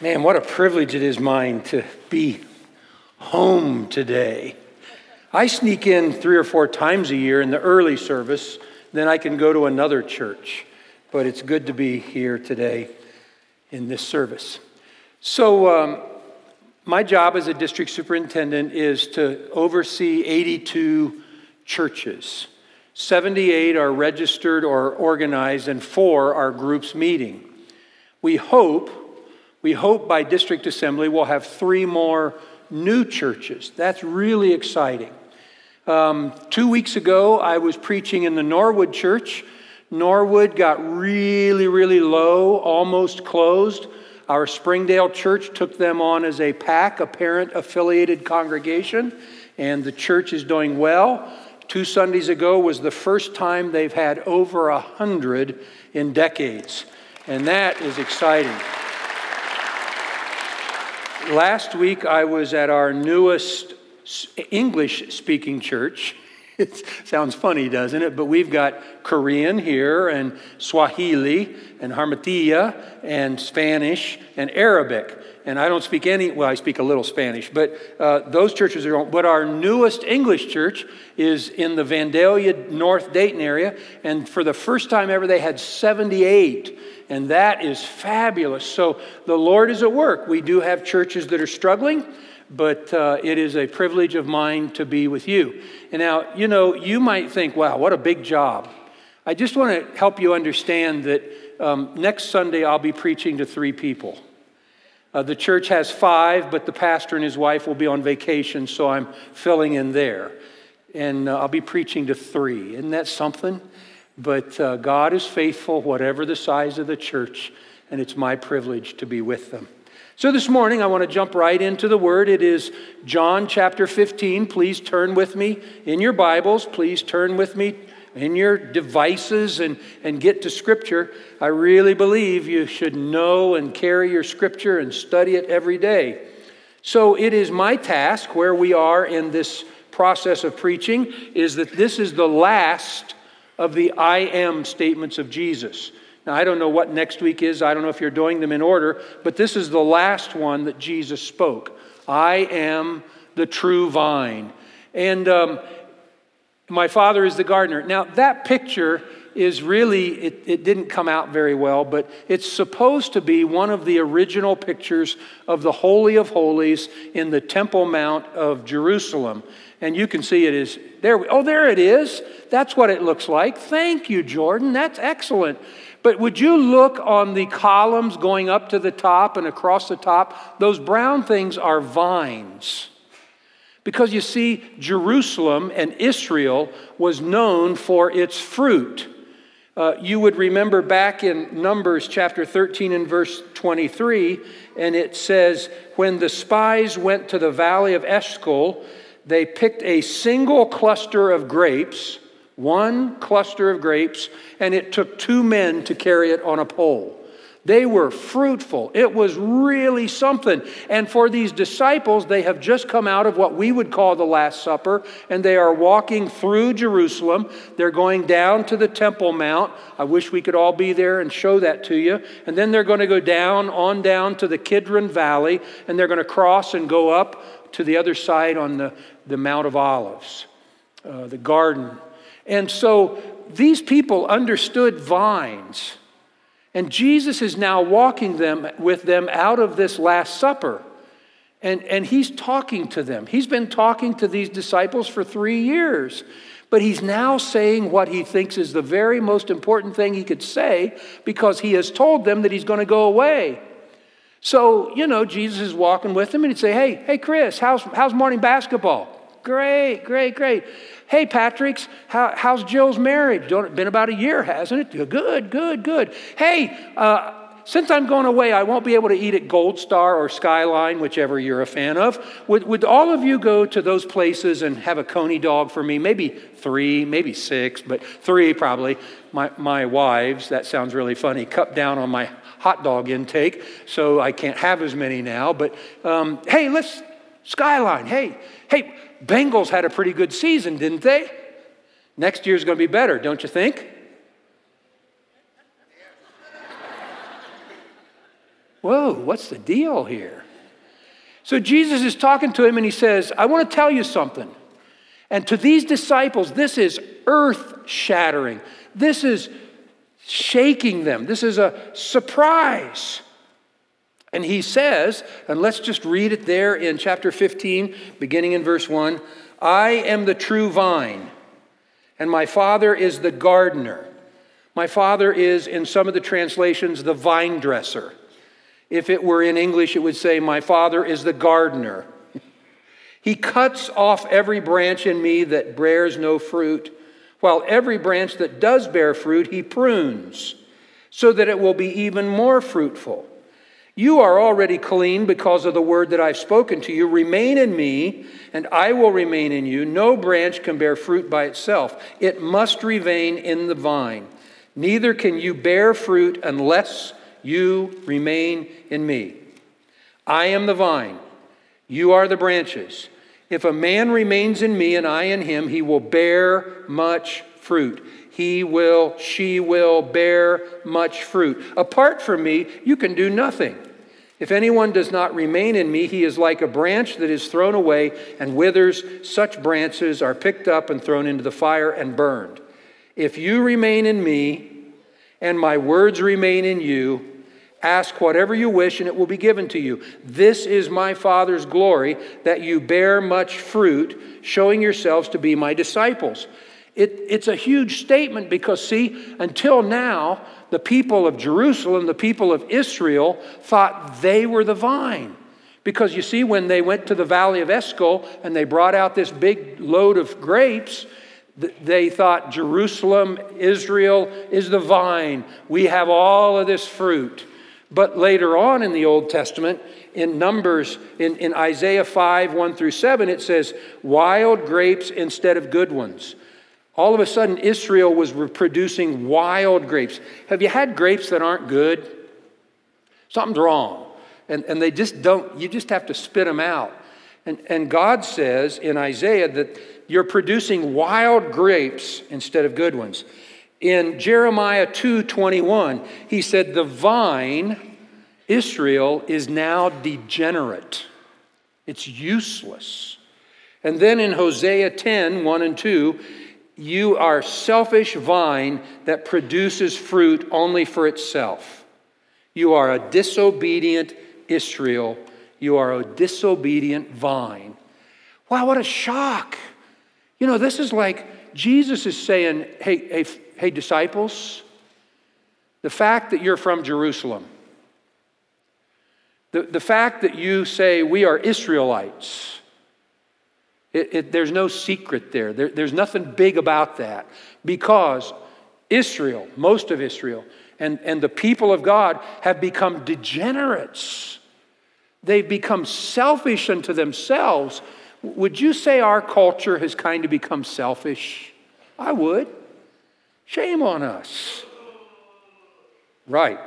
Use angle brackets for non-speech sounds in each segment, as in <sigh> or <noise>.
Man, what a privilege it is mine to be home today. I sneak in three or four times a year in the early service, then I can go to another church. But it's good to be here today in this service. So, um, my job as a district superintendent is to oversee 82 churches. 78 are registered or organized, and four are groups meeting. We hope, we hope by district assembly we'll have three more new churches. That's really exciting. Um, two weeks ago, I was preaching in the Norwood Church. Norwood got really, really low, almost closed. Our Springdale Church took them on as a PAC, a parent affiliated congregation, and the church is doing well. Two Sundays ago was the first time they've had over a hundred in decades, and that is exciting. Last week, I was at our newest English speaking church. <laughs> It sounds funny, doesn't it? But we've got Korean here, and Swahili, and Harmatiya, and Spanish, and Arabic and I don't speak any, well, I speak a little Spanish, but uh, those churches are, but our newest English church is in the Vandalia, North Dayton area, and for the first time ever, they had 78, and that is fabulous. So the Lord is at work. We do have churches that are struggling, but uh, it is a privilege of mine to be with you. And now, you know, you might think, wow, what a big job. I just want to help you understand that um, next Sunday I'll be preaching to three people. Uh, the church has five, but the pastor and his wife will be on vacation, so I'm filling in there. And uh, I'll be preaching to three. Isn't that something? But uh, God is faithful, whatever the size of the church, and it's my privilege to be with them. So this morning, I want to jump right into the word. It is John chapter 15. Please turn with me in your Bibles. Please turn with me in your devices and, and get to Scripture, I really believe you should know and carry your Scripture and study it every day. So it is my task where we are in this process of preaching is that this is the last of the I am statements of Jesus. Now, I don't know what next week is. I don't know if you're doing them in order, but this is the last one that Jesus spoke. I am the true vine. And um, my father is the gardener. Now, that picture is really, it, it, didn't come out very well, but it's supposed to be one of the original pictures of the Holy of Holies in the Temple Mount of Jerusalem. And you can see it is there. Oh, there it is. That's what it looks like. Thank you, Jordan. That's excellent. But would you look on the columns going up to the top and across the top? Those brown things are vines. Because you see, Jerusalem and Israel was known for its fruit. Uh, you would remember back in Numbers chapter 13 and verse 23, and it says, When the spies went to the valley of Eshcol, they picked a single cluster of grapes, one cluster of grapes, and it took two men to carry it on a pole. They were fruitful. It was really something. And for these disciples, they have just come out of what we would call the Last Supper, and they are walking through Jerusalem. They're going down to the Temple Mount. I wish we could all be there and show that to you. And then they're going to go down, on down to the Kidron Valley, and they're going to cross and go up to the other side on the, the Mount of Olives, uh, the garden. And so these people understood vines. And Jesus is now walking them with them out of this Last Supper. And, and he's talking to them. He's been talking to these disciples for three years. But he's now saying what he thinks is the very most important thing he could say because he has told them that he's going to go away. So, you know, Jesus is walking with them and he'd say, Hey, hey, Chris, how's, how's morning basketball? Great, great, great. Hey, Patrick's, how, how's Jill's marriage? Don't, been about a year, hasn't it? Good, good, good. Hey, uh, since I'm going away, I won't be able to eat at Gold Star or Skyline, whichever you're a fan of. Would, would all of you go to those places and have a coney dog for me? Maybe three, maybe six, but three probably. My, my wives, that sounds really funny, cut down on my hot dog intake, so I can't have as many now. But um, hey, let's, Skyline, hey, hey, Bengals had a pretty good season, didn't they? Next year's going to be better, don't you think? Whoa, what's the deal here? So Jesus is talking to him and he says, I want to tell you something. And to these disciples, this is earth shattering. This is shaking them. This is a surprise. And he says, and let's just read it there in chapter 15, beginning in verse 1 I am the true vine, and my Father is the gardener. My Father is, in some of the translations, the vine dresser. If it were in English, it would say, My Father is the gardener. he cuts off every branch in me that bears no fruit while every branch that does bear fruit, he prunes, so that it will be even more fruitful. You are already clean because of the word that I've spoken to you. Remain in me, and I will remain in you. No branch can bear fruit by itself, it must remain in the vine. Neither can you bear fruit unless you remain in me. I am the vine, you are the branches. If a man remains in me and I in him, he will bear much fruit. He will, she will bear much fruit. Apart from me, you can do nothing. If anyone does not remain in me, he is like a branch that is thrown away and withers. Such branches are picked up and thrown into the fire and burned. If you remain in me, and my words remain in you, Ask whatever you wish, and it will be given to you. This is my Father's glory, that you bear much fruit, showing yourselves to be my disciples. It, it's a huge statement because, see, until now, the people of Jerusalem, the people of Israel, thought they were the vine. Because you see, when they went to the valley of Eshcol and they brought out this big load of grapes, they thought Jerusalem, Israel is the vine. We have all of this fruit. But later on in the Old Testament, in Numbers, in, in Isaiah 5 1 through 7, it says, wild grapes instead of good ones. All of a sudden, Israel was producing wild grapes. Have you had grapes that aren't good? Something's wrong. And, and they just don't, you just have to spit them out. And, and God says in Isaiah that you're producing wild grapes instead of good ones. In Jeremiah 2:21, he said the vine Israel is now degenerate. It's useless. And then in Hosea 10, 1 and 2, you are selfish vine that produces fruit only for itself. You are a disobedient Israel. You are a disobedient vine. Wow, what a shock. You know, this is like Jesus is saying, hey, hey hey, disciples, the fact that you're from Jerusalem, the, the fact that you say we are Israelites, it, it, there's no secret there. there. There's nothing big about that because Israel, most of Israel, and, and the people of God have become degenerates. They've become selfish unto themselves. Would you say our culture has kind of become selfish? I would. Shame on us. Right.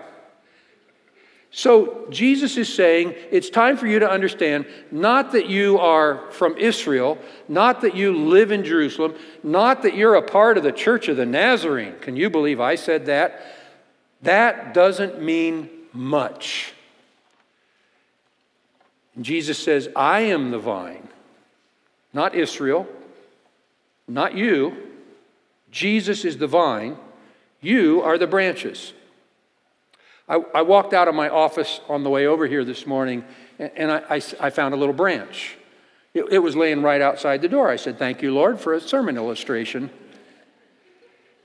So Jesus is saying it's time for you to understand not that you are from Israel, not that you live in Jerusalem, not that you're a part of the church of the Nazarene. Can you believe I said that? That doesn't mean much. Jesus says, I am the vine, not Israel, not you. Jesus is the vine, you are the branches. I, I walked out of my office on the way over here this morning and, and I, I, I, found a little branch. It, it was laying right outside the door. I said, Thank you, Lord, for a sermon illustration.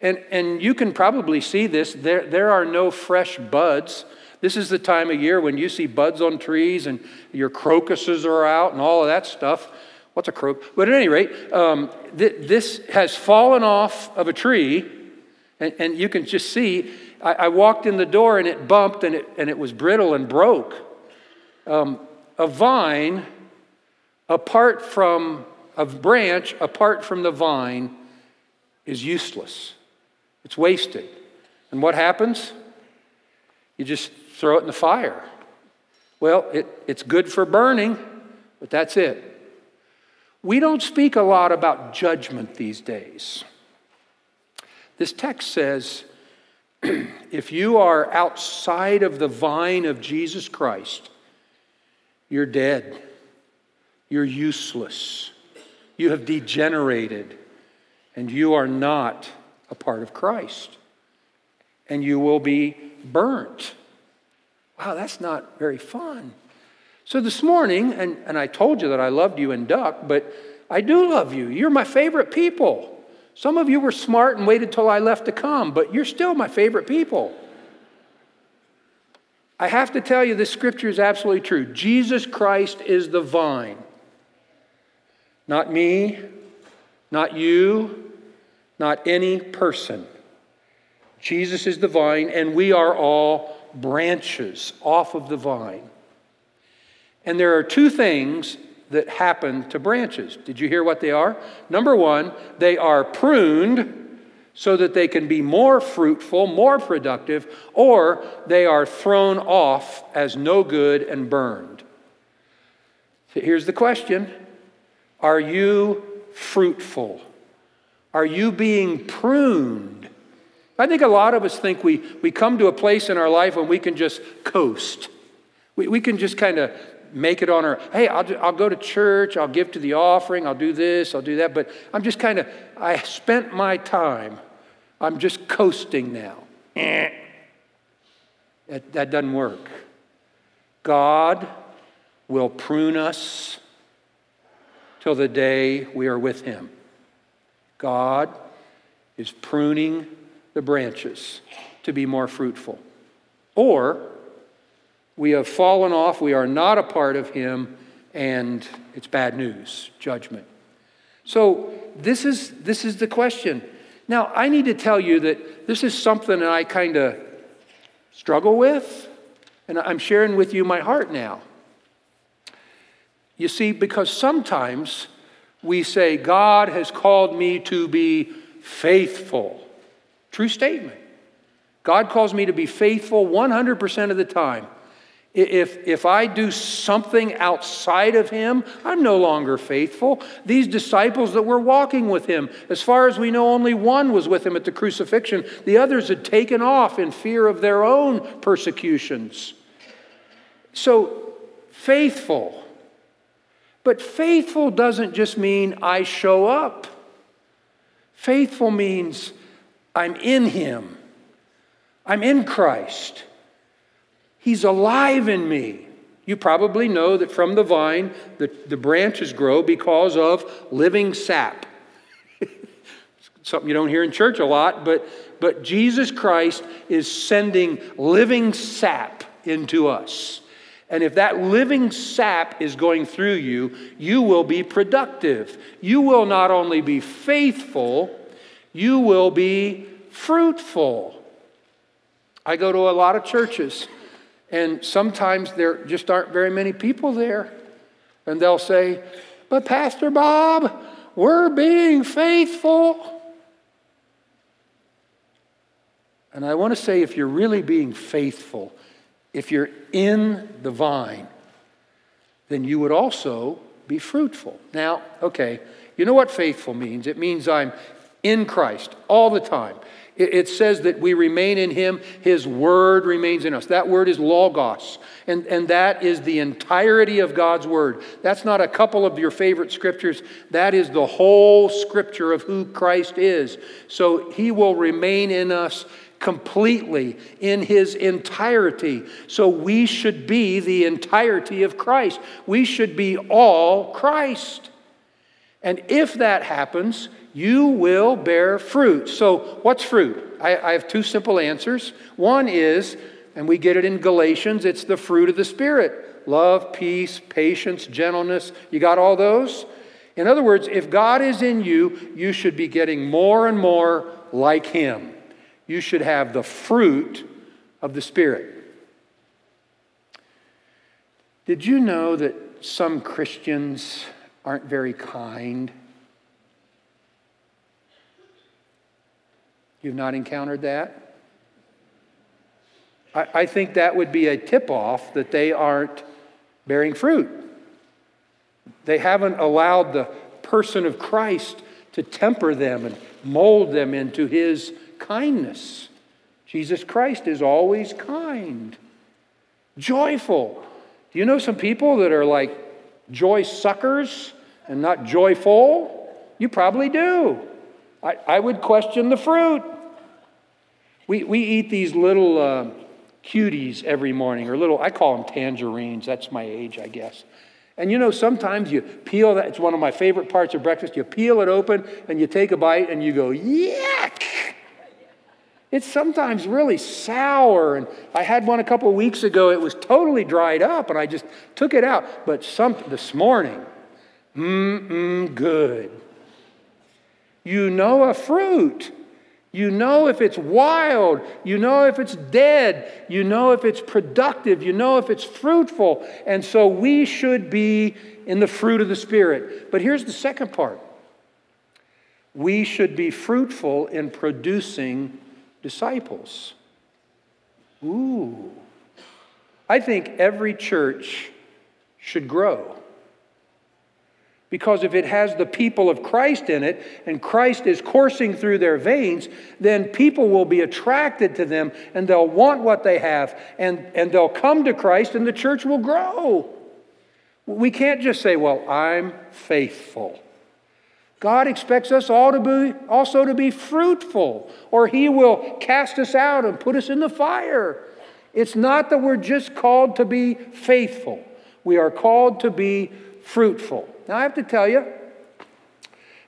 And, and you can probably see this. There, there are no fresh buds. This is the time of year when you see buds on trees and your crocuses are out and all of that stuff. What's a croak? But at any rate, um, th- this has fallen off of a tree, and, and you can just see. I, I, walked in the door and it bumped and it, and it was brittle and broke. Um, a vine, apart from a branch, apart from the vine, is useless. It's wasted. And what happens? You just throw it in the fire. Well, it, it's good for burning, but that's it. We don't speak a lot about judgment these days. This text says, <clears throat> if you are outside of the vine of Jesus Christ, you're dead. You're useless. You have degenerated, and you are not a part of Christ. And you will be burnt. Wow, that's not very fun. So this morning, and, and I told you that I loved you and Duck, but I do love you. You're my favorite people. Some of you were smart and waited till I left to come, but you're still my favorite people. I have to tell you, this scripture is absolutely true. Jesus Christ is the vine. Not me, not you, not any person. Jesus is the vine, and we are all branches off of the vine. And there are two things that happen to branches. Did you hear what they are? Number one, they are pruned so that they can be more fruitful, more productive, or they are thrown off as no good and burned. So here's the question Are you fruitful? Are you being pruned? I think a lot of us think we, we come to a place in our life when we can just coast. We, we can just kind of make it on our, hey, I'll, I'll go to church, I'll give to the offering, I'll do this, I'll do that. But I'm just kind of, I spent my time. I'm just coasting now. Eh. That, that doesn't work. God will prune us till the day we are with Him. God is pruning the branches to be more fruitful. Or we have fallen off, we are not a part of Him, and it's bad news, judgment. So, this is, this is the question. Now, I need to tell you that this is something that I kind of struggle with, and I'm sharing with you my heart now. You see, because sometimes we say, God has called me to be faithful. True statement. God calls me to be faithful 100% of the time. If, if I do something outside of him, I'm no longer faithful. These disciples that were walking with him, as far as we know, only one was with him at the crucifixion. The others had taken off in fear of their own persecutions. So, faithful. But faithful doesn't just mean I show up, faithful means I'm in him, I'm in Christ. He's alive in me. You probably know that from the vine, the, the branches grow because of living sap. <laughs> Something you don't hear in church a lot, but, but Jesus Christ is sending living sap into us. And if that living sap is going through you, you will be productive. You will not only be faithful, you will be fruitful. I go to a lot of churches and sometimes there just aren't very many people there. And they'll say, But Pastor Bob, we're being faithful. And I want to say, if you're really being faithful, if you're in the vine, then you would also be fruitful. Now, okay, you know what faithful means? It means I'm in Christ all the time. It says that we remain in him, his word remains in us. That word is logos, and, and that is the entirety of God's word. That's not a couple of your favorite scriptures, that is the whole scripture of who Christ is. So he will remain in us completely in his entirety. So we should be the entirety of Christ. We should be all Christ. And if that happens, you will bear fruit. So, what's fruit? I, I, have two simple answers. One is, and we get it in Galatians, it's the fruit of the Spirit love, peace, patience, gentleness. You got all those? In other words, if God is in you, you should be getting more and more like Him. You should have the fruit of the Spirit. Did you know that some Christians aren't very kind? You've not encountered that? I, I think that would be a tip off that they aren't bearing fruit. They haven't allowed the person of Christ to temper them and mold them into his kindness. Jesus Christ is always kind, joyful. Do you know some people that are like joy suckers and not joyful? You probably do. I, I would question the fruit. We, we eat these little uh, cuties every morning, or little, I call them tangerines. That's my age, I guess. And you know, sometimes you peel that, it's one of my favorite parts of breakfast. You peel it open and you take a bite and you go, yuck! It's sometimes really sour. And I had one a couple weeks ago. It was totally dried up and I just took it out. But some, this morning, mmm, good. You know a fruit. You know if it's wild. You know if it's dead. You know if it's productive. You know if it's fruitful. And so we should be in the fruit of the Spirit. But here's the second part we should be fruitful in producing disciples. Ooh. I think every church should grow. Because if it has the people of Christ in it and Christ is coursing through their veins, then people will be attracted to them and they'll want what they have and, and they'll come to Christ and the church will grow. We can't just say, well, I'm faithful. God expects us all to be also to be fruitful, or He will cast us out and put us in the fire. It's not that we're just called to be faithful, we are called to be fruitful. Now, I have to tell you,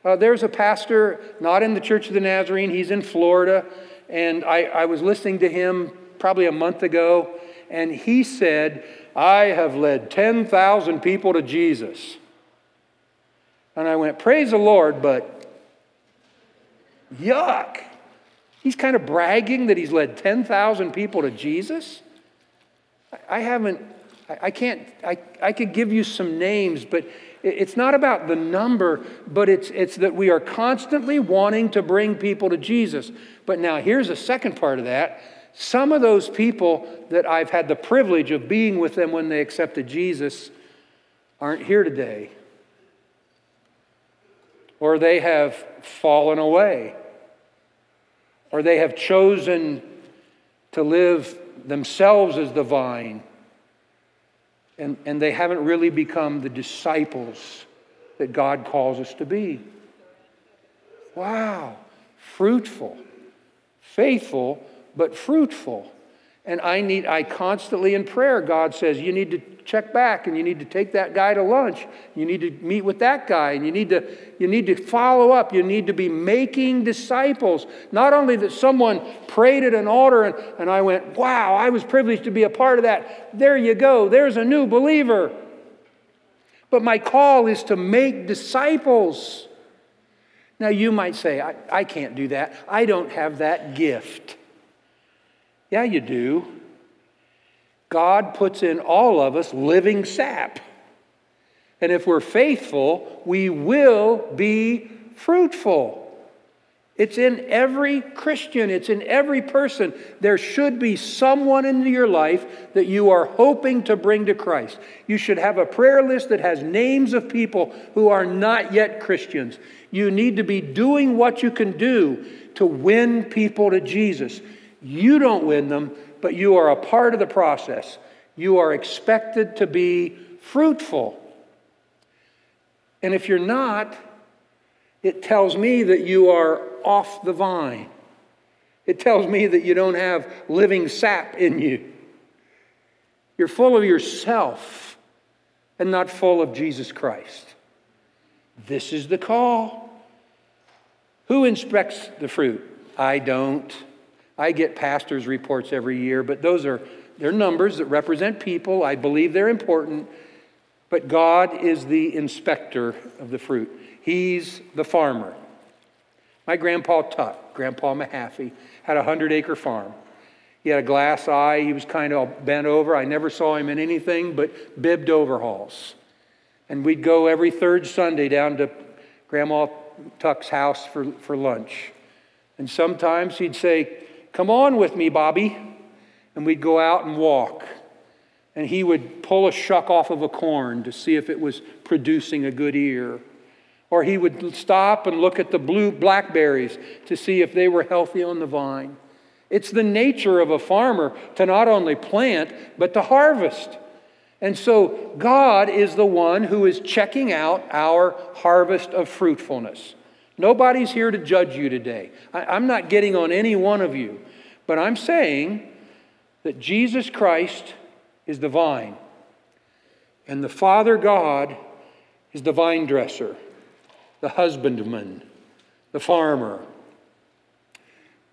uh, there's a pastor not in the Church of the Nazarene, he's in Florida, and I, I was listening to him probably a month ago, and he said, I have led 10,000 people to Jesus. And I went, Praise the Lord, but yuck. He's kind of bragging that he's led 10,000 people to Jesus. I haven't, I can't, I, I could give you some names, but it's not about the number, but it's, it's that we are constantly wanting to bring people to Jesus. But now here's a second part of that. Some of those people that I've had the privilege of being with them when they accepted Jesus aren't here today. Or they have fallen away. Or they have chosen to live themselves as the vine and, and they haven't really become the disciples that God calls us to be. Wow, fruitful, faithful, but fruitful. And I need, I constantly in prayer, God says, you need to check back and you need to take that guy to lunch. You need to meet with that guy and you need to, you need to follow up. You need to be making disciples. Not only that someone prayed at an altar and, and I went, wow, I was privileged to be a part of that. There you go. There's a new believer. But my call is to make disciples. Now, you might say, I, I can't do that. I don't have that gift. Yeah, you do. God puts in all of us living sap. And if we're faithful, we will be fruitful. It's in every Christian, it's in every person. There should be someone in your life that you are hoping to bring to Christ. You should have a prayer list that has names of people who are not yet Christians. You need to be doing what you can do to win people to Jesus. You don't win them, but you are a part of the process. You are expected to be fruitful. And if you're not, it tells me that you are off the vine. It tells me that you don't have living sap in you. You're full of yourself and not full of Jesus Christ. This is the call. Who inspects the fruit? I don't. I get pastors' reports every year, but those are they're numbers that represent people. I believe they're important, but God is the inspector of the fruit. He's the farmer. My grandpa Tuck, Grandpa Mahaffey, had a hundred acre farm. He had a glass eye. He was kind of bent over. I never saw him in anything but bibbed overhauls. And we'd go every third Sunday down to Grandma Tuck's house for, for lunch. And sometimes he'd say, Come on with me, Bobby. And we'd go out and walk. And he would pull a shuck off of a corn to see if it was producing a good ear. Or he would stop and look at the blue blackberries to see if they were healthy on the vine. It's the nature of a farmer to not only plant, but to harvest. And so God is the one who is checking out our harvest of fruitfulness. Nobody's here to judge you today. I, am not getting on any one of you, but I'm saying that Jesus Christ is the vine, and the Father God is the vine dresser, the husbandman, the farmer.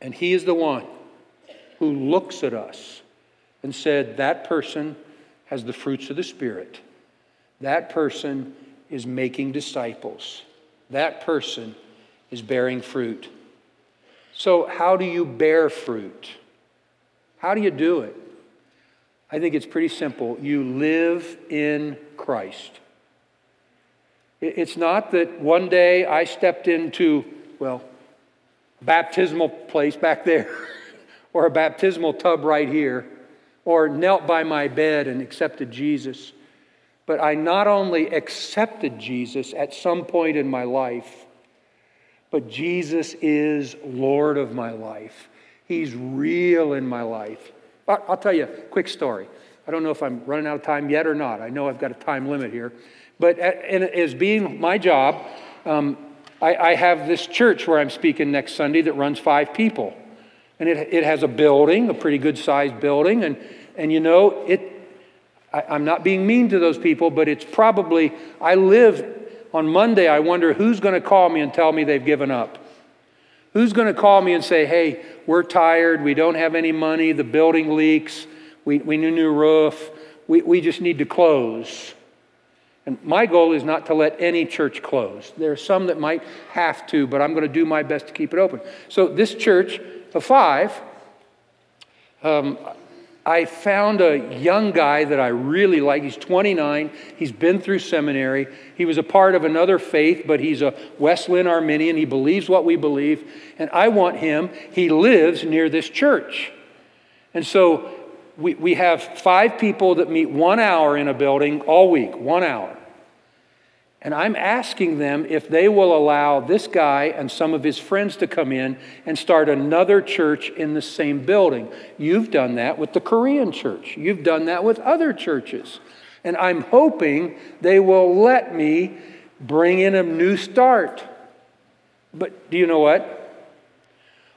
And He is the one who looks at us and said, That person has the fruits of the Spirit. That person is making disciples. That person is bearing fruit. So, how do you bear fruit? How do you do it? I think it's pretty simple. You live in Christ. It's not that one day I stepped into, well, a baptismal place back there, <laughs> or a baptismal tub right here, or knelt by my bed and accepted Jesus. But I not only accepted Jesus at some point in my life, but Jesus is Lord of my life. He's real in my life. I'll tell you a quick story. I don't know if I'm running out of time yet or not. I know I've got a time limit here. But as being my job, um, I, I, have this church where I'm speaking next Sunday that runs five people. And it, it has a building, a pretty good sized building. And, and you know, it, I, I'm not being mean to those people, but it's probably, I live on Monday, I wonder who's going to call me and tell me they've given up. Who's going to call me and say, hey, we're tired, we don't have any money, the building leaks, we, we need a new roof, we, we just need to close. And my goal is not to let any church close. There are some that might have to, but I'm going to do my best to keep it open. So, this church of five, um, I found a young guy that I really like. He's 29. He's been through seminary. He was a part of another faith, but he's a Wesleyan Arminian. He believes what we believe. And I want him, he lives near this church. And so we, we have five people that meet one hour in a building all week, one hour. And I'm asking them if they will allow this guy and some of his friends to come in and start another church in the same building. You've done that with the Korean church, you've done that with other churches. And I'm hoping they will let me bring in a new start. But do you know what?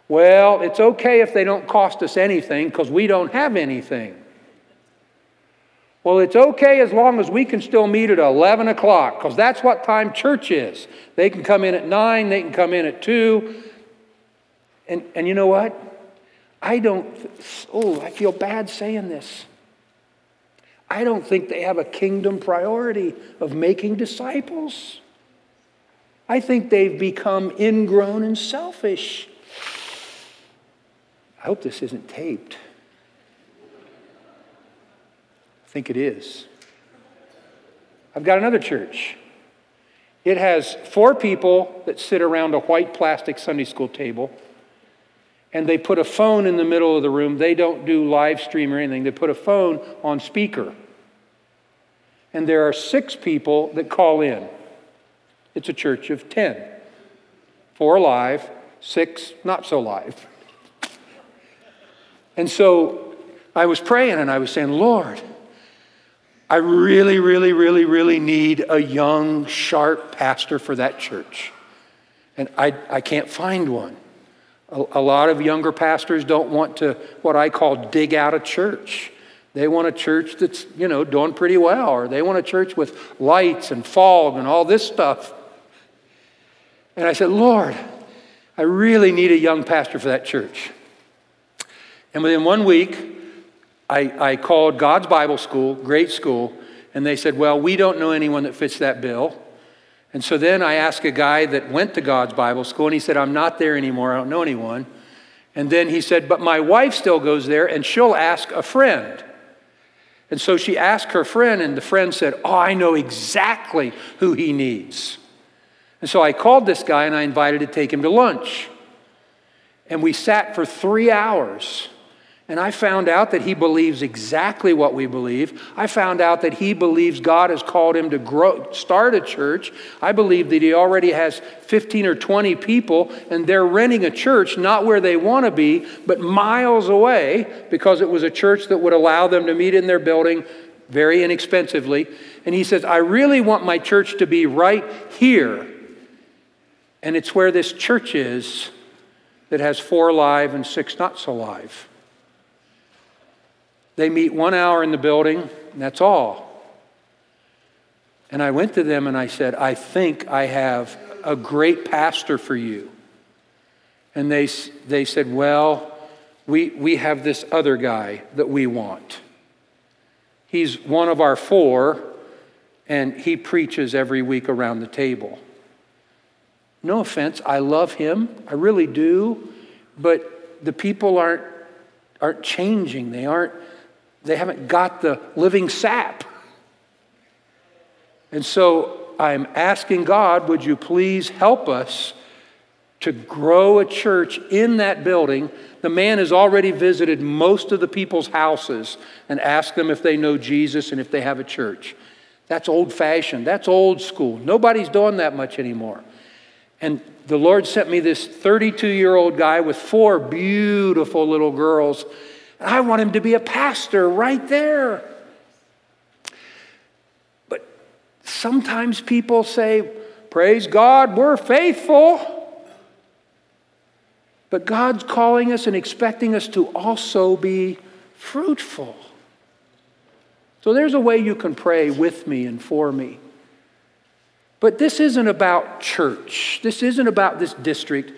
Well, it's okay if they don't cost us anything because we don't have anything. Well, it's okay as long as we can still meet at 11 o'clock, because that's what time church is. They can come in at 9, they can come in at 2. And, and you know what? I don't, oh, I feel bad saying this. I don't think they have a kingdom priority of making disciples. I think they've become ingrown and selfish. I hope this isn't taped. Think it is. I've got another church. It has four people that sit around a white plastic Sunday school table, and they put a phone in the middle of the room. They don't do live stream or anything, they put a phone on speaker. And there are six people that call in. It's a church of 10. Four live, six not so live. And so I was praying and I was saying, Lord, I really, really, really, really need a young, sharp pastor for that church. And I, I can't find one. A, a lot of younger pastors don't want to, what I call, dig out a church. They want a church that's, you know, doing pretty well, or they want a church with lights and fog and all this stuff. And I said, Lord, I really need a young pastor for that church. And within one week, I, I called God's Bible School, great school, and they said, Well, we don't know anyone that fits that bill. And so then I asked a guy that went to God's Bible School, and he said, I'm not there anymore. I don't know anyone. And then he said, But my wife still goes there, and she'll ask a friend. And so she asked her friend, and the friend said, Oh, I know exactly who he needs. And so I called this guy and I invited to take him to lunch. And we sat for three hours And I found out that he believes exactly what we believe. I found out that he believes God has called him to grow, start a church. I believe that he already has 15 or 20 people, and they're renting a church not where they want to be, but miles away because it was a church that would allow them to meet in their building very inexpensively. And he says, I really want my church to be right here. And it's where this church is that has four live and six not so live. They meet one hour in the building, and that's all. And I went to them and I said, I think I have a great pastor for you. And they, they said, Well, we, we have this other guy that we want. He's one of our four, and he preaches every week around the table. No offense, I love him, I really do, but the people aren't, aren't changing. They aren't they haven't got the living sap. And so I'm asking God, would you please help us to grow a church in that building? The man has already visited most of the people's houses and asked them if they know Jesus and if they have a church. That's old fashioned. That's old school. Nobody's doing that much anymore. And the Lord sent me this 32 year old guy with four beautiful little girls I want him to be a pastor right there. But sometimes people say, Praise God, we're faithful. But God's calling us and expecting us to also be fruitful. So there's a way you can pray with me and for me. But this isn't about church. This isn't about this district.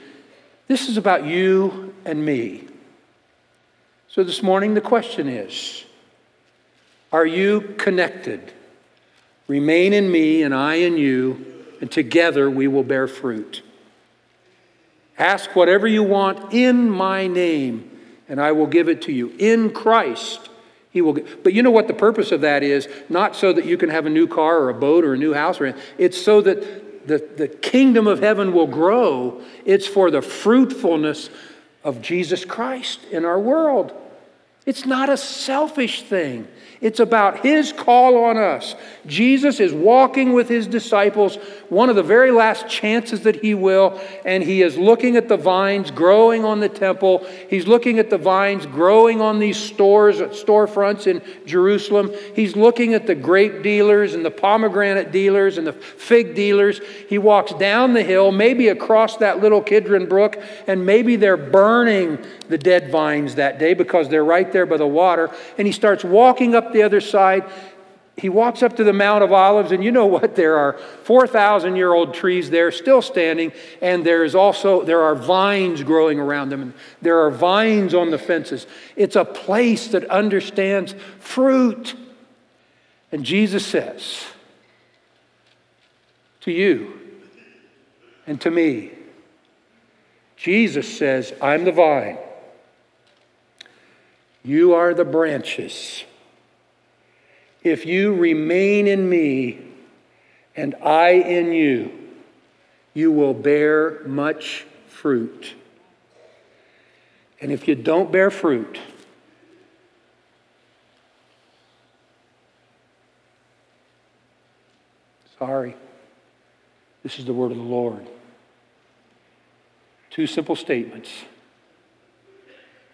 This is about you and me. So this morning, the question is Are you connected? Remain in me, and I in you, and together we will bear fruit. Ask whatever you want in my name, and I will give it to you. In Christ, He will. Give. But you know what the purpose of that is? Not so that you can have a new car or a boat or a new house, or anything. it's so that the, the kingdom of heaven will grow. It's for the fruitfulness of Jesus Christ in our world. It's not a selfish thing. It's about his call on us. Jesus is walking with his disciples, one of the very last chances that he will, and he is looking at the vines growing on the temple. He's looking at the vines growing on these stores, storefronts in Jerusalem. He's looking at the grape dealers and the pomegranate dealers and the fig dealers. He walks down the hill, maybe across that little Kidron Brook, and maybe they're burning the dead vines that day because they're right there by the water. And he starts walking up the other side. He walks up to the Mount of Olives, and you know what? There are 4,000 year old trees there still standing, and there is also there are vines growing around them, and there are vines on the fences. It's a place that understands fruit. And Jesus says to you and to me, Jesus says, I'm the vine. You are the branches. If you remain in me and I in you, you will bear much fruit. And if you don't bear fruit, sorry, this is the word of the Lord. Two simple statements.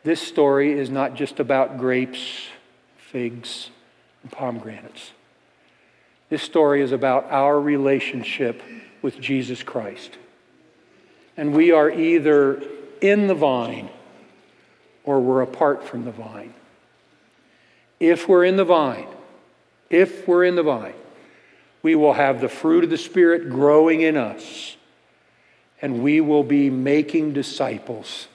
This story is not just about grapes, figs, and pomegranates. This story is about our relationship with Jesus Christ. And we are either in the vine or we're apart from the vine. If we're in the vine, if we're in the vine, we will have the fruit of the Spirit growing in us, and we will be making disciples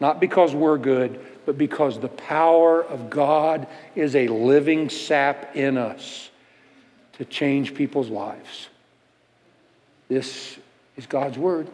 not because we're good, but because the power of God is a living sap in us to change people's lives. This is God's Word.